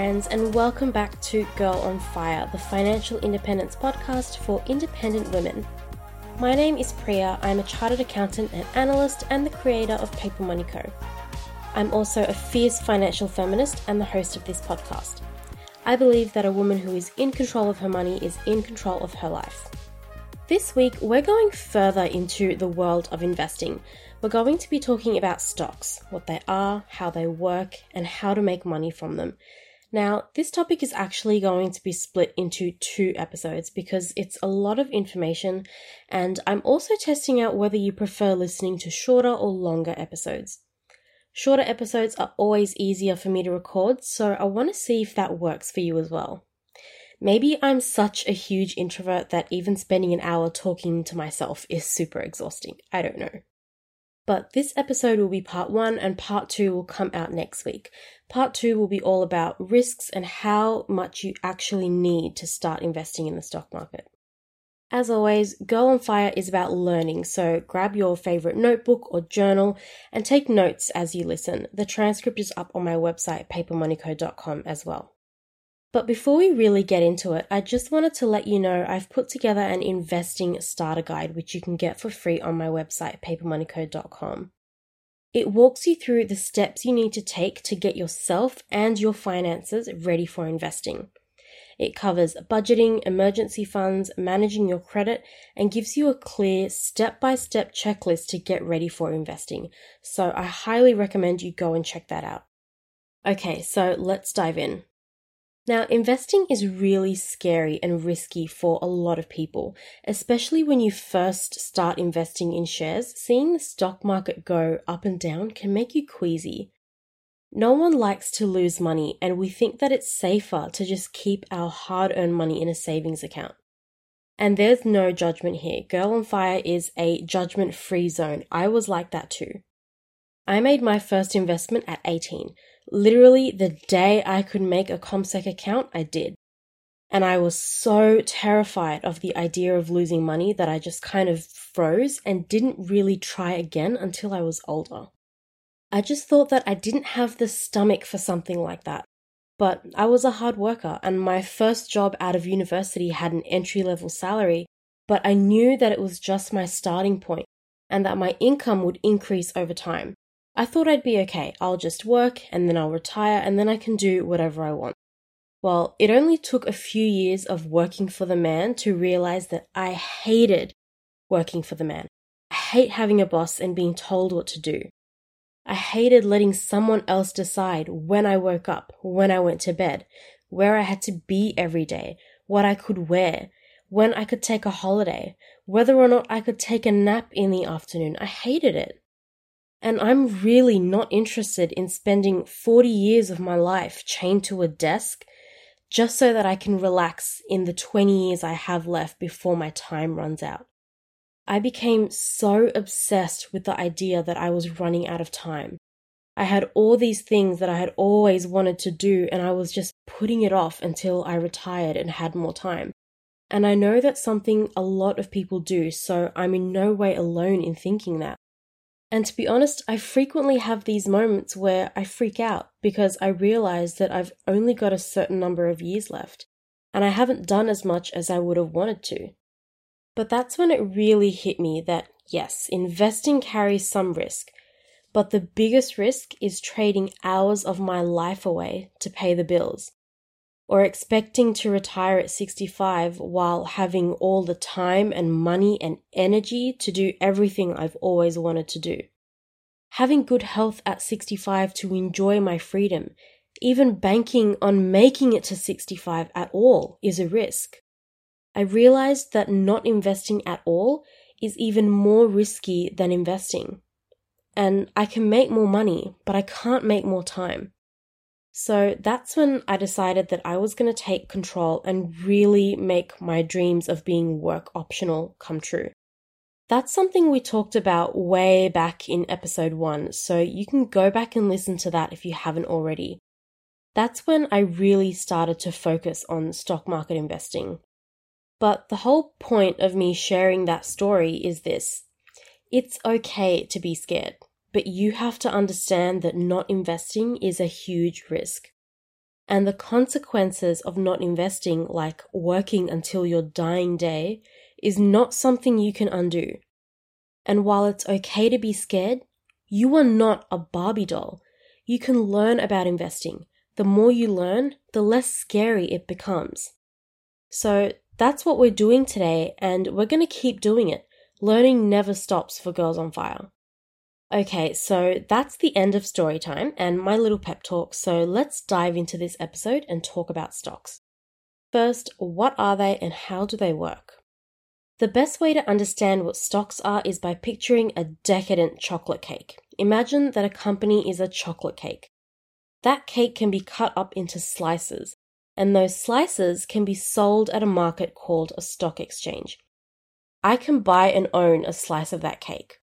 friends, and welcome back to Girl on Fire, the financial independence podcast for independent women. My name is Priya. I'm a chartered accountant and analyst and the creator of Paper Money Co. I'm also a fierce financial feminist and the host of this podcast. I believe that a woman who is in control of her money is in control of her life. This week, we're going further into the world of investing. We're going to be talking about stocks, what they are, how they work, and how to make money from them. Now, this topic is actually going to be split into two episodes because it's a lot of information, and I'm also testing out whether you prefer listening to shorter or longer episodes. Shorter episodes are always easier for me to record, so I want to see if that works for you as well. Maybe I'm such a huge introvert that even spending an hour talking to myself is super exhausting. I don't know. But this episode will be part one, and part two will come out next week. Part two will be all about risks and how much you actually need to start investing in the stock market. As always, Girl on Fire is about learning, so grab your favorite notebook or journal and take notes as you listen. The transcript is up on my website, papermoneyco.com, as well. But before we really get into it, I just wanted to let you know I've put together an investing starter guide which you can get for free on my website, papermoneyco.com. It walks you through the steps you need to take to get yourself and your finances ready for investing. It covers budgeting, emergency funds, managing your credit, and gives you a clear step by step checklist to get ready for investing. So I highly recommend you go and check that out. Okay, so let's dive in. Now, investing is really scary and risky for a lot of people, especially when you first start investing in shares. Seeing the stock market go up and down can make you queasy. No one likes to lose money, and we think that it's safer to just keep our hard earned money in a savings account. And there's no judgment here. Girl on Fire is a judgment free zone. I was like that too. I made my first investment at 18. Literally, the day I could make a CommSec account, I did. And I was so terrified of the idea of losing money that I just kind of froze and didn't really try again until I was older. I just thought that I didn't have the stomach for something like that. But I was a hard worker, and my first job out of university had an entry level salary, but I knew that it was just my starting point and that my income would increase over time. I thought I'd be okay. I'll just work and then I'll retire and then I can do whatever I want. Well, it only took a few years of working for the man to realize that I hated working for the man. I hate having a boss and being told what to do. I hated letting someone else decide when I woke up, when I went to bed, where I had to be every day, what I could wear, when I could take a holiday, whether or not I could take a nap in the afternoon. I hated it. And I'm really not interested in spending 40 years of my life chained to a desk just so that I can relax in the 20 years I have left before my time runs out. I became so obsessed with the idea that I was running out of time. I had all these things that I had always wanted to do, and I was just putting it off until I retired and had more time. And I know that's something a lot of people do, so I'm in no way alone in thinking that. And to be honest, I frequently have these moments where I freak out because I realize that I've only got a certain number of years left and I haven't done as much as I would have wanted to. But that's when it really hit me that yes, investing carries some risk, but the biggest risk is trading hours of my life away to pay the bills or expecting to retire at 65 while having all the time and money and energy to do everything I've always wanted to do. Having good health at 65 to enjoy my freedom, even banking on making it to 65 at all is a risk. I realized that not investing at all is even more risky than investing. And I can make more money, but I can't make more time. So that's when I decided that I was going to take control and really make my dreams of being work optional come true. That's something we talked about way back in episode one, so you can go back and listen to that if you haven't already. That's when I really started to focus on stock market investing. But the whole point of me sharing that story is this it's okay to be scared. But you have to understand that not investing is a huge risk. And the consequences of not investing, like working until your dying day, is not something you can undo. And while it's okay to be scared, you are not a Barbie doll. You can learn about investing. The more you learn, the less scary it becomes. So that's what we're doing today, and we're going to keep doing it. Learning never stops for Girls on Fire. Okay, so that's the end of story time and my little pep talk. So let's dive into this episode and talk about stocks. First, what are they and how do they work? The best way to understand what stocks are is by picturing a decadent chocolate cake. Imagine that a company is a chocolate cake. That cake can be cut up into slices, and those slices can be sold at a market called a stock exchange. I can buy and own a slice of that cake.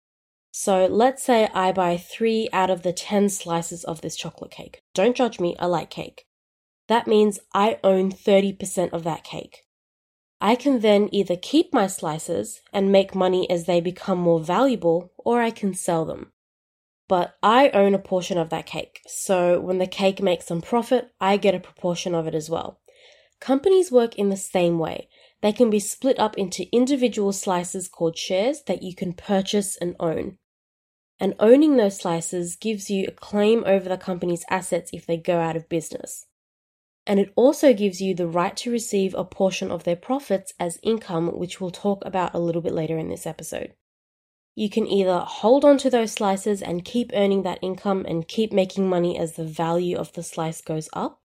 So let's say I buy three out of the 10 slices of this chocolate cake. Don't judge me, I like cake. That means I own 30% of that cake. I can then either keep my slices and make money as they become more valuable, or I can sell them. But I own a portion of that cake, so when the cake makes some profit, I get a proportion of it as well. Companies work in the same way. They can be split up into individual slices called shares that you can purchase and own. And owning those slices gives you a claim over the company's assets if they go out of business and it also gives you the right to receive a portion of their profits as income, which we'll talk about a little bit later in this episode. You can either hold on to those slices and keep earning that income and keep making money as the value of the slice goes up,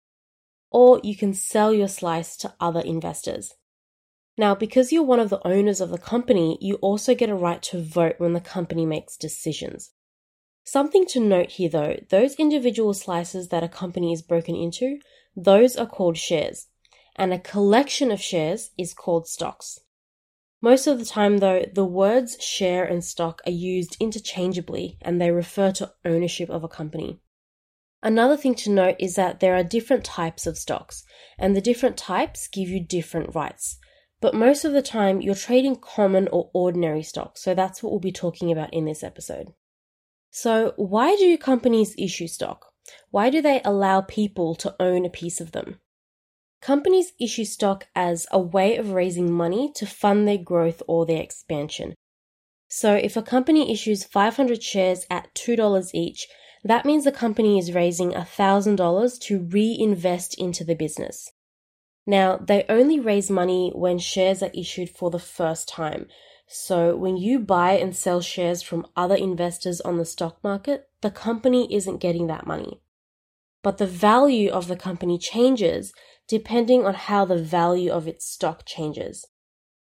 or you can sell your slice to other investors. Now, because you're one of the owners of the company, you also get a right to vote when the company makes decisions. Something to note here though, those individual slices that a company is broken into those are called shares, and a collection of shares is called stocks. Most of the time, though, the words share and stock are used interchangeably and they refer to ownership of a company. Another thing to note is that there are different types of stocks, and the different types give you different rights. But most of the time, you're trading common or ordinary stocks, so that's what we'll be talking about in this episode. So, why do companies issue stock? Why do they allow people to own a piece of them? Companies issue stock as a way of raising money to fund their growth or their expansion. So, if a company issues 500 shares at $2 each, that means the company is raising $1,000 to reinvest into the business. Now, they only raise money when shares are issued for the first time. So, when you buy and sell shares from other investors on the stock market, the company isn't getting that money. But the value of the company changes depending on how the value of its stock changes.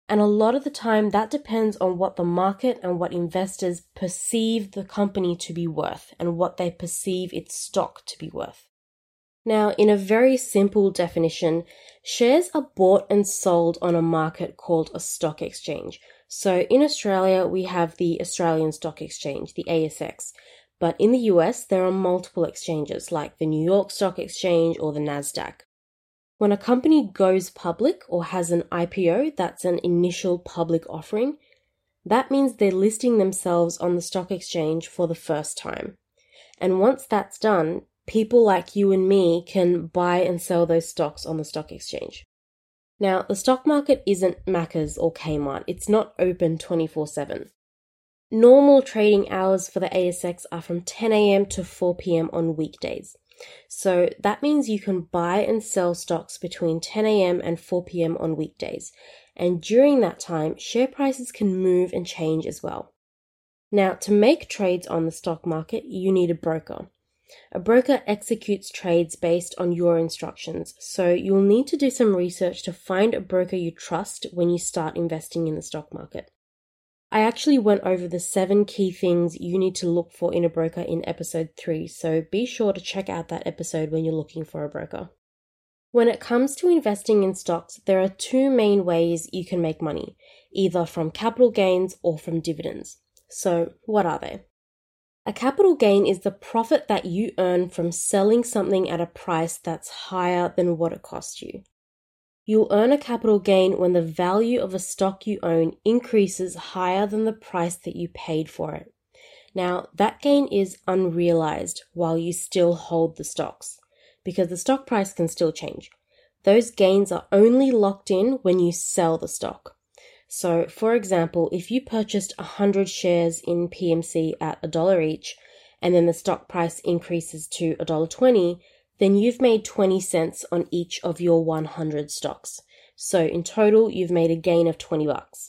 And a lot of the time, that depends on what the market and what investors perceive the company to be worth and what they perceive its stock to be worth. Now, in a very simple definition, shares are bought and sold on a market called a stock exchange. So in Australia, we have the Australian Stock Exchange, the ASX, but in the US, there are multiple exchanges like the New York Stock Exchange or the NASDAQ. When a company goes public or has an IPO, that's an initial public offering, that means they're listing themselves on the stock exchange for the first time. And once that's done, people like you and me can buy and sell those stocks on the stock exchange. Now, the stock market isn't Macca's or Kmart. It's not open 24 7. Normal trading hours for the ASX are from 10 a.m. to 4 p.m. on weekdays. So that means you can buy and sell stocks between 10 a.m. and 4 p.m. on weekdays. And during that time, share prices can move and change as well. Now, to make trades on the stock market, you need a broker. A broker executes trades based on your instructions, so you'll need to do some research to find a broker you trust when you start investing in the stock market. I actually went over the seven key things you need to look for in a broker in episode 3, so be sure to check out that episode when you're looking for a broker. When it comes to investing in stocks, there are two main ways you can make money either from capital gains or from dividends. So, what are they? A capital gain is the profit that you earn from selling something at a price that's higher than what it cost you. You'll earn a capital gain when the value of a stock you own increases higher than the price that you paid for it. Now, that gain is unrealized while you still hold the stocks. because the stock price can still change. Those gains are only locked in when you sell the stock. So, for example, if you purchased 100 shares in PMC at a dollar each, and then the stock price increases to $1.20, then you've made 20 cents on each of your 100 stocks. So in total, you've made a gain of 20 bucks.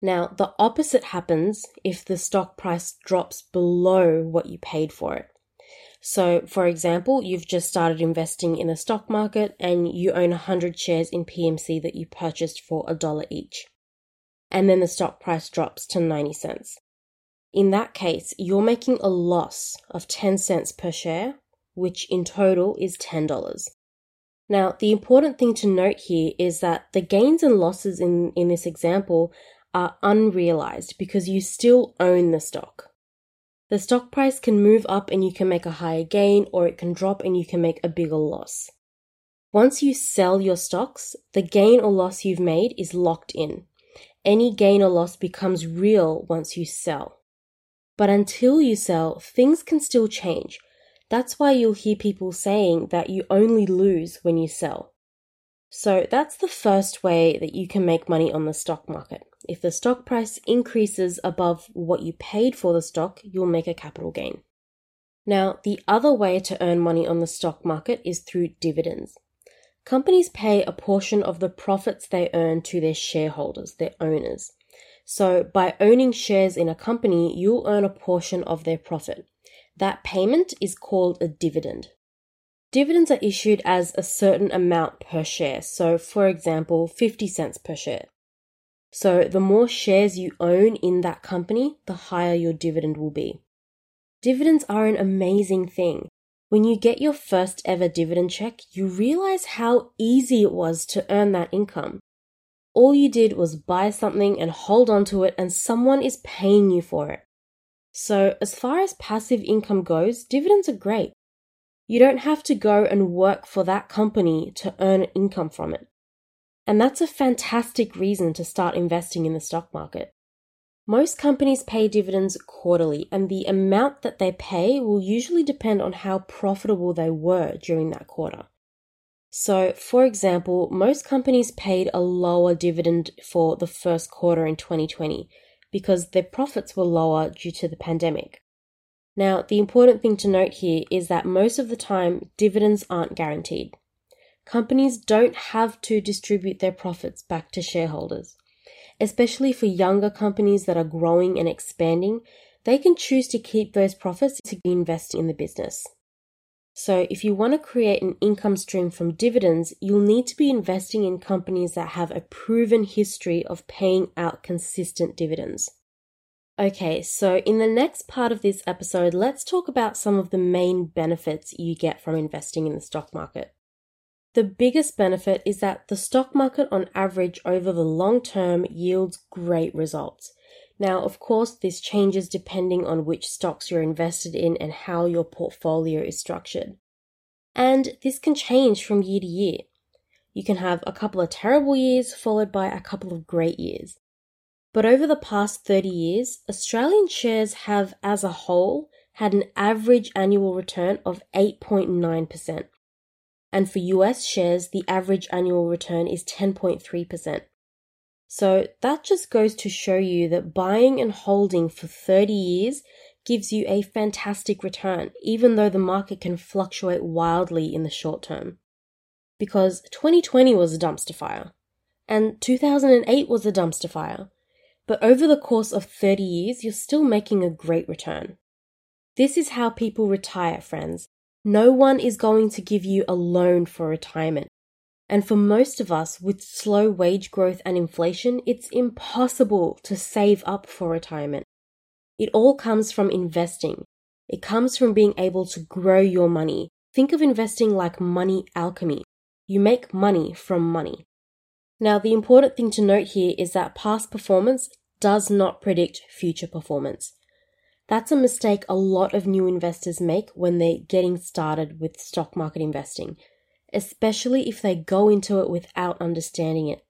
Now, the opposite happens if the stock price drops below what you paid for it. So, for example, you've just started investing in the stock market and you own 100 shares in PMC that you purchased for a dollar each. And then the stock price drops to 90 cents. In that case, you're making a loss of 10 cents per share, which in total is $10. Now, the important thing to note here is that the gains and losses in, in this example are unrealized because you still own the stock. The stock price can move up and you can make a higher gain, or it can drop and you can make a bigger loss. Once you sell your stocks, the gain or loss you've made is locked in. Any gain or loss becomes real once you sell. But until you sell, things can still change. That's why you'll hear people saying that you only lose when you sell. So that's the first way that you can make money on the stock market. If the stock price increases above what you paid for the stock, you'll make a capital gain. Now, the other way to earn money on the stock market is through dividends. Companies pay a portion of the profits they earn to their shareholders, their owners. So, by owning shares in a company, you'll earn a portion of their profit. That payment is called a dividend. Dividends are issued as a certain amount per share. So, for example, 50 cents per share. So, the more shares you own in that company, the higher your dividend will be. Dividends are an amazing thing. When you get your first ever dividend check, you realize how easy it was to earn that income. All you did was buy something and hold on to it, and someone is paying you for it. So, as far as passive income goes, dividends are great. You don't have to go and work for that company to earn income from it. And that's a fantastic reason to start investing in the stock market. Most companies pay dividends quarterly, and the amount that they pay will usually depend on how profitable they were during that quarter. So, for example, most companies paid a lower dividend for the first quarter in 2020 because their profits were lower due to the pandemic. Now, the important thing to note here is that most of the time, dividends aren't guaranteed. Companies don't have to distribute their profits back to shareholders. Especially for younger companies that are growing and expanding, they can choose to keep those profits to invest in the business. So, if you want to create an income stream from dividends, you'll need to be investing in companies that have a proven history of paying out consistent dividends. Okay, so in the next part of this episode, let's talk about some of the main benefits you get from investing in the stock market. The biggest benefit is that the stock market, on average, over the long term, yields great results. Now, of course, this changes depending on which stocks you're invested in and how your portfolio is structured. And this can change from year to year. You can have a couple of terrible years followed by a couple of great years. But over the past 30 years, Australian shares have, as a whole, had an average annual return of 8.9%. And for US shares, the average annual return is 10.3%. So that just goes to show you that buying and holding for 30 years gives you a fantastic return, even though the market can fluctuate wildly in the short term. Because 2020 was a dumpster fire, and 2008 was a dumpster fire, but over the course of 30 years, you're still making a great return. This is how people retire, friends. No one is going to give you a loan for retirement. And for most of us, with slow wage growth and inflation, it's impossible to save up for retirement. It all comes from investing. It comes from being able to grow your money. Think of investing like money alchemy. You make money from money. Now, the important thing to note here is that past performance does not predict future performance. That's a mistake a lot of new investors make when they're getting started with stock market investing especially if they go into it without understanding it.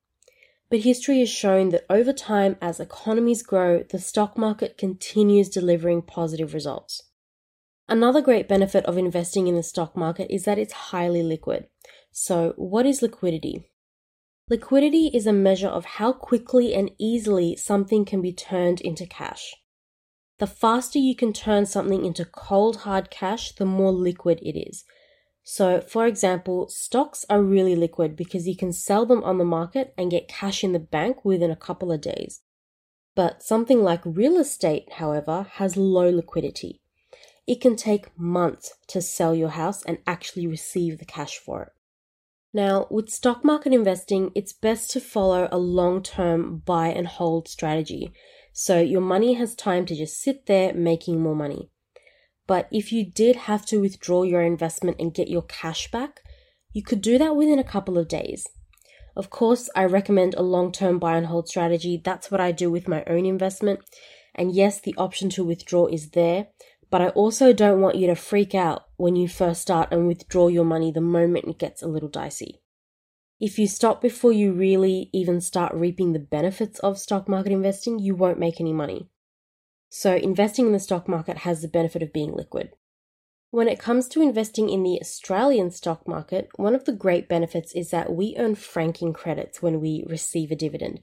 But history has shown that over time, as economies grow, the stock market continues delivering positive results. Another great benefit of investing in the stock market is that it's highly liquid. So, what is liquidity? Liquidity is a measure of how quickly and easily something can be turned into cash. The faster you can turn something into cold hard cash, the more liquid it is. So, for example, stocks are really liquid because you can sell them on the market and get cash in the bank within a couple of days. But something like real estate, however, has low liquidity. It can take months to sell your house and actually receive the cash for it. Now, with stock market investing, it's best to follow a long term buy and hold strategy. So your money has time to just sit there making more money. But if you did have to withdraw your investment and get your cash back, you could do that within a couple of days. Of course, I recommend a long term buy and hold strategy. That's what I do with my own investment. And yes, the option to withdraw is there, but I also don't want you to freak out when you first start and withdraw your money the moment it gets a little dicey. If you stop before you really even start reaping the benefits of stock market investing, you won't make any money. So, investing in the stock market has the benefit of being liquid. When it comes to investing in the Australian stock market, one of the great benefits is that we earn franking credits when we receive a dividend.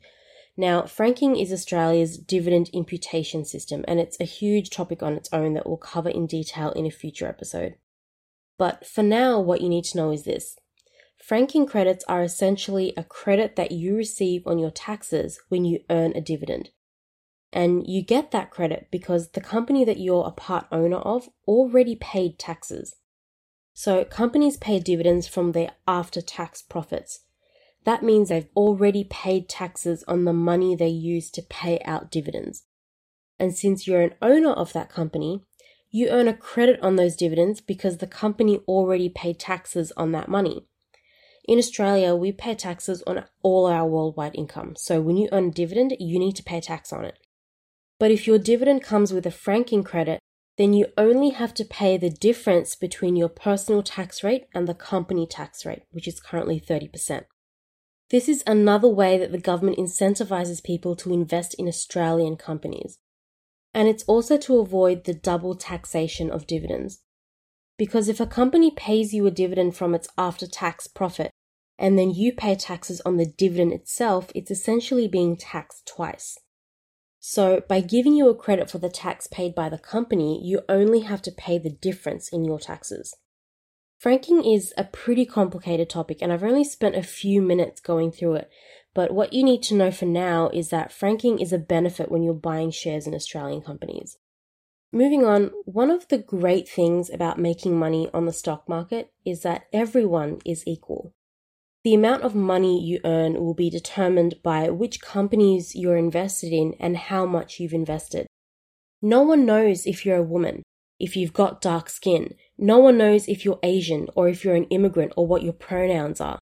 Now, franking is Australia's dividend imputation system, and it's a huge topic on its own that we'll cover in detail in a future episode. But for now, what you need to know is this franking credits are essentially a credit that you receive on your taxes when you earn a dividend. And you get that credit because the company that you're a part owner of already paid taxes. So companies pay dividends from their after tax profits. That means they've already paid taxes on the money they use to pay out dividends. And since you're an owner of that company, you earn a credit on those dividends because the company already paid taxes on that money. In Australia, we pay taxes on all our worldwide income. So when you earn a dividend, you need to pay tax on it. But if your dividend comes with a franking credit, then you only have to pay the difference between your personal tax rate and the company tax rate, which is currently 30%. This is another way that the government incentivizes people to invest in Australian companies. And it's also to avoid the double taxation of dividends. Because if a company pays you a dividend from its after tax profit, and then you pay taxes on the dividend itself, it's essentially being taxed twice. So, by giving you a credit for the tax paid by the company, you only have to pay the difference in your taxes. Franking is a pretty complicated topic, and I've only spent a few minutes going through it. But what you need to know for now is that franking is a benefit when you're buying shares in Australian companies. Moving on, one of the great things about making money on the stock market is that everyone is equal. The amount of money you earn will be determined by which companies you're invested in and how much you've invested. No one knows if you're a woman, if you've got dark skin. No one knows if you're Asian or if you're an immigrant or what your pronouns are.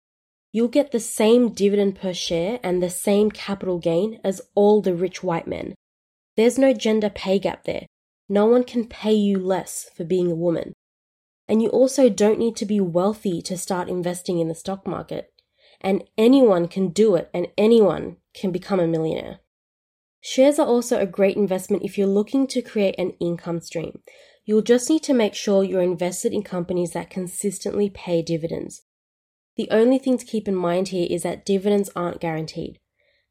You'll get the same dividend per share and the same capital gain as all the rich white men. There's no gender pay gap there. No one can pay you less for being a woman. And you also don't need to be wealthy to start investing in the stock market. And anyone can do it, and anyone can become a millionaire. Shares are also a great investment if you're looking to create an income stream. You'll just need to make sure you're invested in companies that consistently pay dividends. The only thing to keep in mind here is that dividends aren't guaranteed.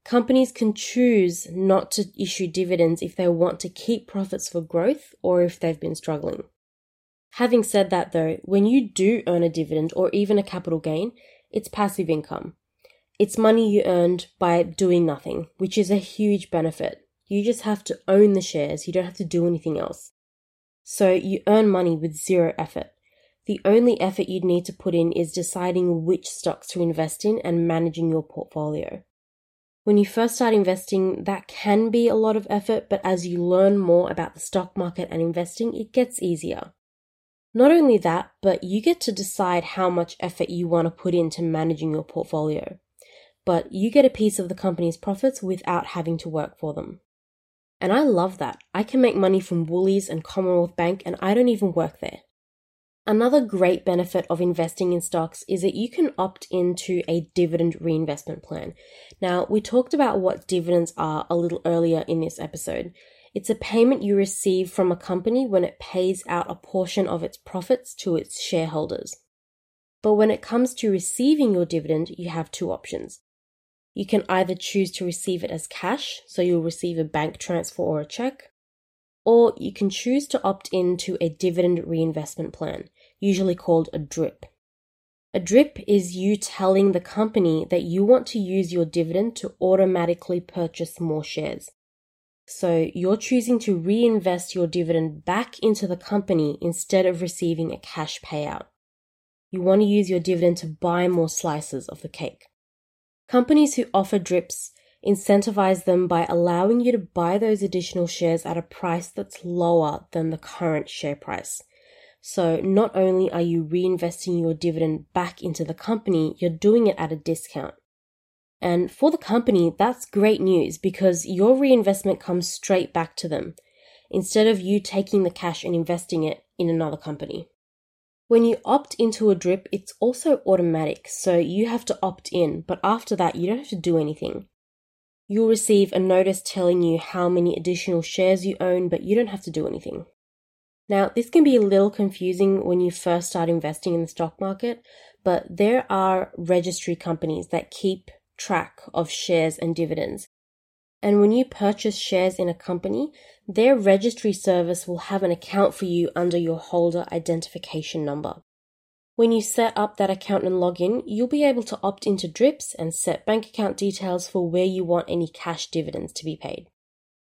Companies can choose not to issue dividends if they want to keep profits for growth or if they've been struggling. Having said that, though, when you do earn a dividend or even a capital gain, it's passive income. It's money you earned by doing nothing, which is a huge benefit. You just have to own the shares, you don't have to do anything else. So you earn money with zero effort. The only effort you'd need to put in is deciding which stocks to invest in and managing your portfolio. When you first start investing, that can be a lot of effort, but as you learn more about the stock market and investing, it gets easier. Not only that, but you get to decide how much effort you want to put into managing your portfolio. But you get a piece of the company's profits without having to work for them. And I love that. I can make money from Woolies and Commonwealth Bank and I don't even work there. Another great benefit of investing in stocks is that you can opt into a dividend reinvestment plan. Now, we talked about what dividends are a little earlier in this episode. It's a payment you receive from a company when it pays out a portion of its profits to its shareholders. But when it comes to receiving your dividend, you have two options. You can either choose to receive it as cash, so you'll receive a bank transfer or a check, or you can choose to opt into a dividend reinvestment plan, usually called a DRIP. A DRIP is you telling the company that you want to use your dividend to automatically purchase more shares. So you're choosing to reinvest your dividend back into the company instead of receiving a cash payout. You want to use your dividend to buy more slices of the cake. Companies who offer DRIPs incentivize them by allowing you to buy those additional shares at a price that's lower than the current share price. So not only are you reinvesting your dividend back into the company, you're doing it at a discount. And for the company, that's great news because your reinvestment comes straight back to them instead of you taking the cash and investing it in another company. When you opt into a drip, it's also automatic, so you have to opt in, but after that, you don't have to do anything. You'll receive a notice telling you how many additional shares you own, but you don't have to do anything. Now, this can be a little confusing when you first start investing in the stock market, but there are registry companies that keep track of shares and dividends. And when you purchase shares in a company, their registry service will have an account for you under your holder identification number. When you set up that account and log in, you'll be able to opt into drips and set bank account details for where you want any cash dividends to be paid.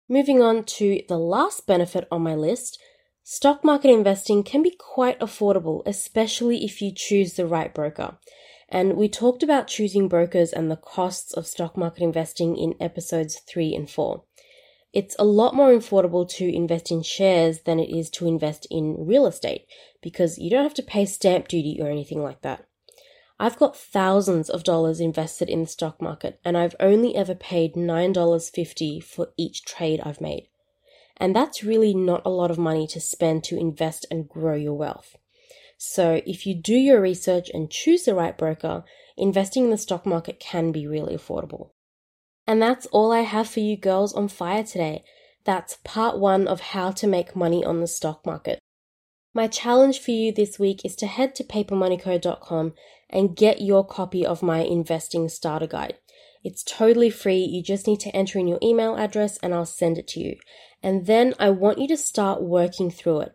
Moving on to the last benefit on my list, stock market investing can be quite affordable, especially if you choose the right broker. And we talked about choosing brokers and the costs of stock market investing in episodes 3 and 4. It's a lot more affordable to invest in shares than it is to invest in real estate because you don't have to pay stamp duty or anything like that. I've got thousands of dollars invested in the stock market and I've only ever paid $9.50 for each trade I've made. And that's really not a lot of money to spend to invest and grow your wealth. So, if you do your research and choose the right broker, investing in the stock market can be really affordable. And that's all I have for you girls on fire today. That's part one of how to make money on the stock market. My challenge for you this week is to head to papermoneyco.com and get your copy of my investing starter guide. It's totally free. You just need to enter in your email address and I'll send it to you. And then I want you to start working through it.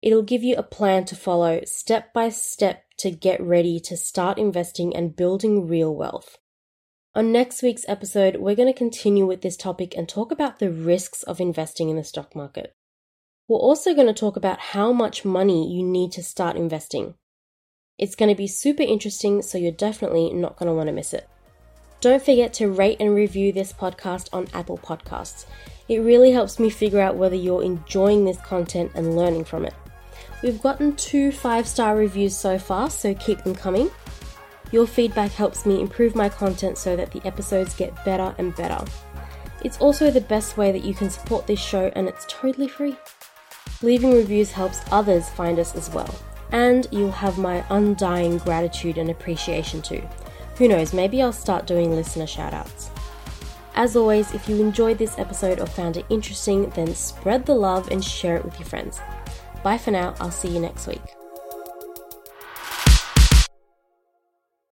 It'll give you a plan to follow step by step to get ready to start investing and building real wealth. On next week's episode, we're going to continue with this topic and talk about the risks of investing in the stock market. We're also going to talk about how much money you need to start investing. It's going to be super interesting, so you're definitely not going to want to miss it. Don't forget to rate and review this podcast on Apple Podcasts. It really helps me figure out whether you're enjoying this content and learning from it. We've gotten two five star reviews so far, so keep them coming. Your feedback helps me improve my content so that the episodes get better and better. It's also the best way that you can support this show, and it's totally free. Leaving reviews helps others find us as well, and you'll have my undying gratitude and appreciation too. Who knows, maybe I'll start doing listener shoutouts. As always, if you enjoyed this episode or found it interesting, then spread the love and share it with your friends. Bye for now, I'll see you next week.